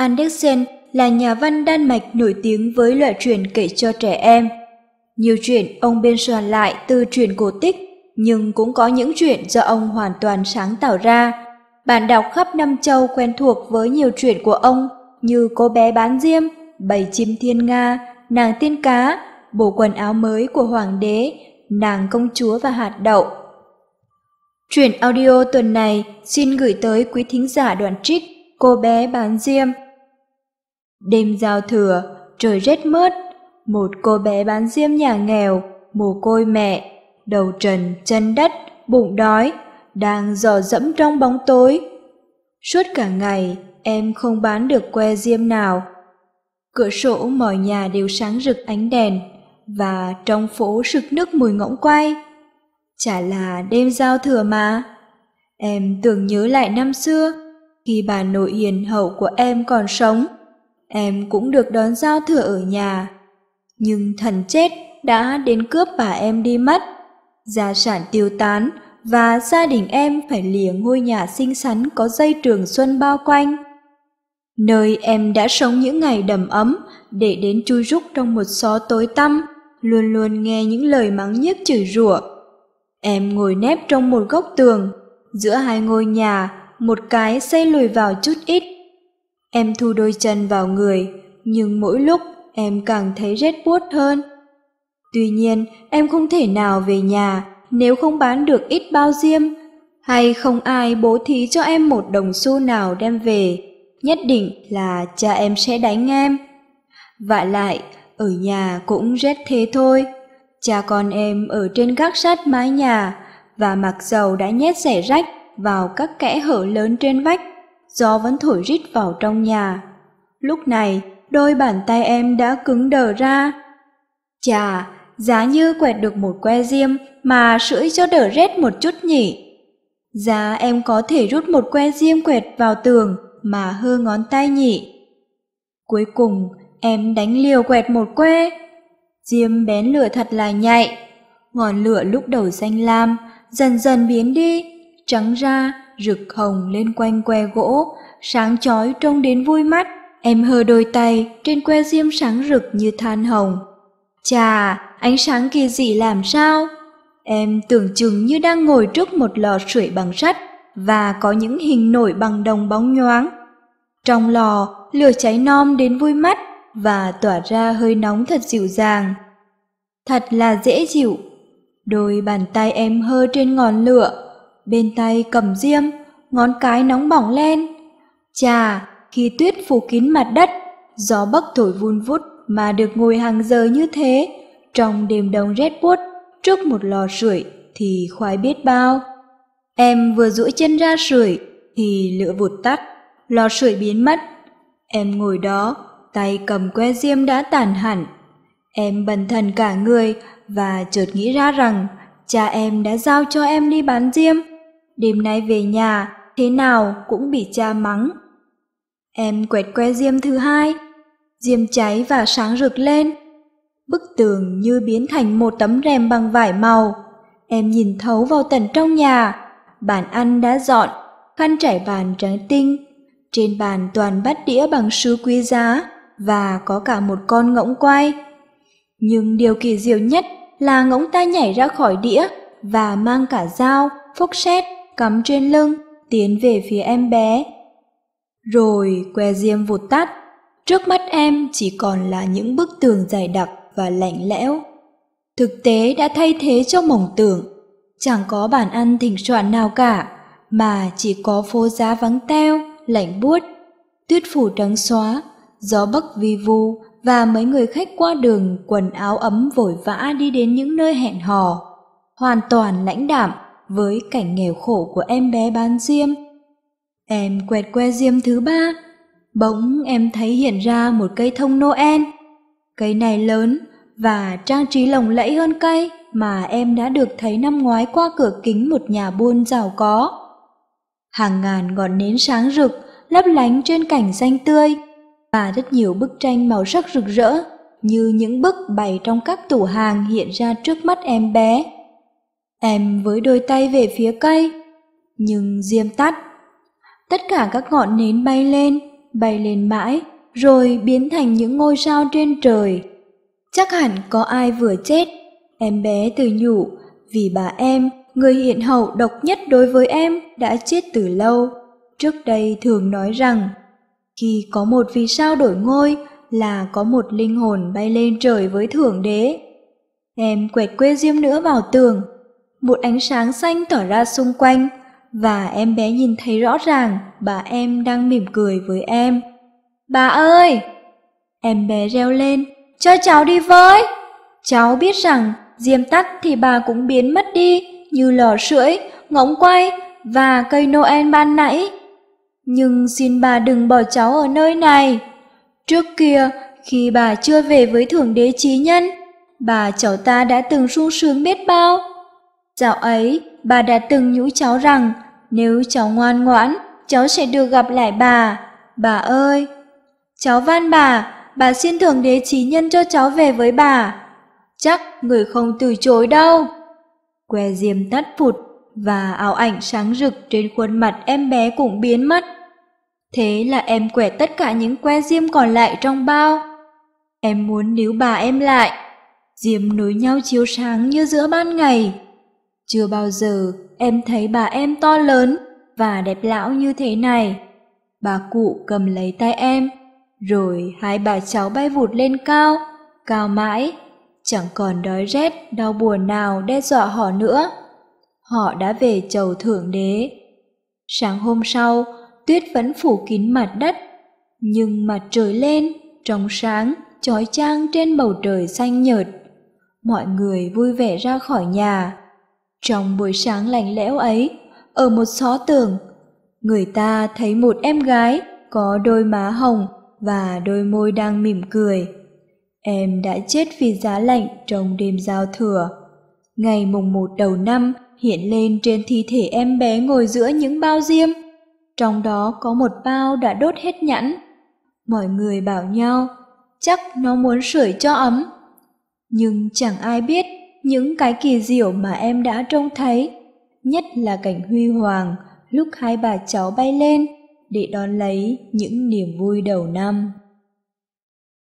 Andersen là nhà văn Đan Mạch nổi tiếng với loại truyện kể cho trẻ em. Nhiều chuyện ông biên soạn lại từ truyện cổ tích, nhưng cũng có những chuyện do ông hoàn toàn sáng tạo ra. Bạn đọc khắp năm châu quen thuộc với nhiều chuyện của ông như Cô bé bán diêm, Bầy chim thiên nga, Nàng tiên cá, Bộ quần áo mới của Hoàng đế, Nàng công chúa và hạt đậu. Truyện audio tuần này xin gửi tới quý thính giả đoạn trích Cô bé bán diêm. Đêm giao thừa, trời rét mướt, một cô bé bán diêm nhà nghèo, mồ côi mẹ, đầu trần, chân đất, bụng đói, đang dò dẫm trong bóng tối. Suốt cả ngày, em không bán được que diêm nào. Cửa sổ mọi nhà đều sáng rực ánh đèn, và trong phố sực nước mùi ngỗng quay. Chả là đêm giao thừa mà. Em tưởng nhớ lại năm xưa, khi bà nội hiền hậu của em còn sống, em cũng được đón giao thừa ở nhà. Nhưng thần chết đã đến cướp bà em đi mất. Gia sản tiêu tán và gia đình em phải lìa ngôi nhà xinh xắn có dây trường xuân bao quanh. Nơi em đã sống những ngày đầm ấm để đến chui rúc trong một xó tối tăm, luôn luôn nghe những lời mắng nhiếc chửi rủa. Em ngồi nép trong một góc tường, giữa hai ngôi nhà, một cái xây lùi vào chút ít. Em thu đôi chân vào người, nhưng mỗi lúc em càng thấy rét buốt hơn. Tuy nhiên, em không thể nào về nhà nếu không bán được ít bao diêm, hay không ai bố thí cho em một đồng xu nào đem về, nhất định là cha em sẽ đánh em. Vả lại, ở nhà cũng rét thế thôi. Cha con em ở trên gác sắt mái nhà và mặc dầu đã nhét rẻ rách vào các kẽ hở lớn trên vách, gió vẫn thổi rít vào trong nhà. Lúc này, đôi bàn tay em đã cứng đờ ra. Chà, giá như quẹt được một que diêm mà sưởi cho đỡ rét một chút nhỉ. Giá em có thể rút một que diêm quẹt vào tường mà hơ ngón tay nhỉ. Cuối cùng, em đánh liều quẹt một que. Diêm bén lửa thật là nhạy. Ngọn lửa lúc đầu xanh lam, dần dần biến đi, trắng ra, rực hồng lên quanh que gỗ, sáng chói trông đến vui mắt. Em hơ đôi tay, trên que diêm sáng rực như than hồng. Chà, ánh sáng kỳ dị làm sao? Em tưởng chừng như đang ngồi trước một lò sưởi bằng sắt và có những hình nổi bằng đồng bóng nhoáng. Trong lò, lửa cháy non đến vui mắt và tỏa ra hơi nóng thật dịu dàng. Thật là dễ chịu. Đôi bàn tay em hơ trên ngọn lửa, bên tay cầm diêm, ngón cái nóng bỏng lên. Chà, khi tuyết phủ kín mặt đất, gió bắc thổi vun vút mà được ngồi hàng giờ như thế, trong đêm đông rét buốt trước một lò sưởi thì khoái biết bao. Em vừa duỗi chân ra sưởi thì lửa vụt tắt, lò sưởi biến mất. Em ngồi đó, tay cầm que diêm đã tàn hẳn. Em bần thần cả người và chợt nghĩ ra rằng cha em đã giao cho em đi bán diêm. Đêm nay về nhà, thế nào cũng bị cha mắng. Em quẹt que diêm thứ hai, diêm cháy và sáng rực lên. Bức tường như biến thành một tấm rèm bằng vải màu. Em nhìn thấu vào tận trong nhà, bàn ăn đã dọn, khăn trải bàn trắng tinh. Trên bàn toàn bát đĩa bằng sứ quý giá và có cả một con ngỗng quay. Nhưng điều kỳ diệu nhất là ngỗng ta nhảy ra khỏi đĩa và mang cả dao, phốc xét, cắm trên lưng, tiến về phía em bé. Rồi que diêm vụt tắt, trước mắt em chỉ còn là những bức tường dày đặc và lạnh lẽo. Thực tế đã thay thế cho mộng tưởng, chẳng có bàn ăn thỉnh soạn nào cả, mà chỉ có phố giá vắng teo, lạnh buốt, tuyết phủ trắng xóa, gió bắc vi vu và mấy người khách qua đường quần áo ấm vội vã đi đến những nơi hẹn hò, hoàn toàn lãnh đạm với cảnh nghèo khổ của em bé bán diêm. Em quẹt que diêm thứ ba, bỗng em thấy hiện ra một cây thông Noel. Cây này lớn và trang trí lồng lẫy hơn cây mà em đã được thấy năm ngoái qua cửa kính một nhà buôn giàu có. Hàng ngàn ngọn nến sáng rực, lấp lánh trên cảnh xanh tươi, và rất nhiều bức tranh màu sắc rực rỡ như những bức bày trong các tủ hàng hiện ra trước mắt em bé. Em với đôi tay về phía cây, nhưng diêm tắt. Tất cả các ngọn nến bay lên, bay lên mãi, rồi biến thành những ngôi sao trên trời. Chắc hẳn có ai vừa chết. Em bé từ nhủ, vì bà em, người hiện hậu độc nhất đối với em, đã chết từ lâu. Trước đây thường nói rằng, khi có một vì sao đổi ngôi là có một linh hồn bay lên trời với thượng đế. Em quẹt quê diêm nữa vào tường, một ánh sáng xanh tỏ ra xung quanh, và em bé nhìn thấy rõ ràng bà em đang mỉm cười với em. Bà ơi! Em bé reo lên, cho cháu đi với! Cháu biết rằng diêm tắt thì bà cũng biến mất đi như lò sưởi, ngỗng quay và cây Noel ban nãy. Nhưng xin bà đừng bỏ cháu ở nơi này. Trước kia, khi bà chưa về với Thượng Đế trí Nhân, bà cháu ta đã từng sung sướng biết bao. Dạo ấy, bà đã từng nhũ cháu rằng nếu cháu ngoan ngoãn, cháu sẽ được gặp lại bà. Bà ơi! Cháu van bà, bà xin Thượng Đế trí Nhân cho cháu về với bà. Chắc người không từ chối đâu. Que diêm tắt phụt và ảo ảnh sáng rực trên khuôn mặt em bé cũng biến mất. Thế là em quẹt tất cả những que diêm còn lại trong bao. Em muốn níu bà em lại. Diêm nối nhau chiếu sáng như giữa ban ngày. Chưa bao giờ em thấy bà em to lớn và đẹp lão như thế này. Bà cụ cầm lấy tay em, rồi hai bà cháu bay vụt lên cao, cao mãi, chẳng còn đói rét, đau buồn nào đe dọa họ nữa. Họ đã về chầu thượng đế. Sáng hôm sau, tuyết vẫn phủ kín mặt đất, nhưng mặt trời lên, trong sáng, chói chang trên bầu trời xanh nhợt. Mọi người vui vẻ ra khỏi nhà. Trong buổi sáng lạnh lẽo ấy, ở một xó tường, người ta thấy một em gái có đôi má hồng và đôi môi đang mỉm cười. Em đã chết vì giá lạnh trong đêm giao thừa. Ngày mùng một đầu năm hiện lên trên thi thể em bé ngồi giữa những bao diêm trong đó có một bao đã đốt hết nhẵn. Mọi người bảo nhau, chắc nó muốn sưởi cho ấm. Nhưng chẳng ai biết những cái kỳ diệu mà em đã trông thấy, nhất là cảnh huy hoàng lúc hai bà cháu bay lên để đón lấy những niềm vui đầu năm.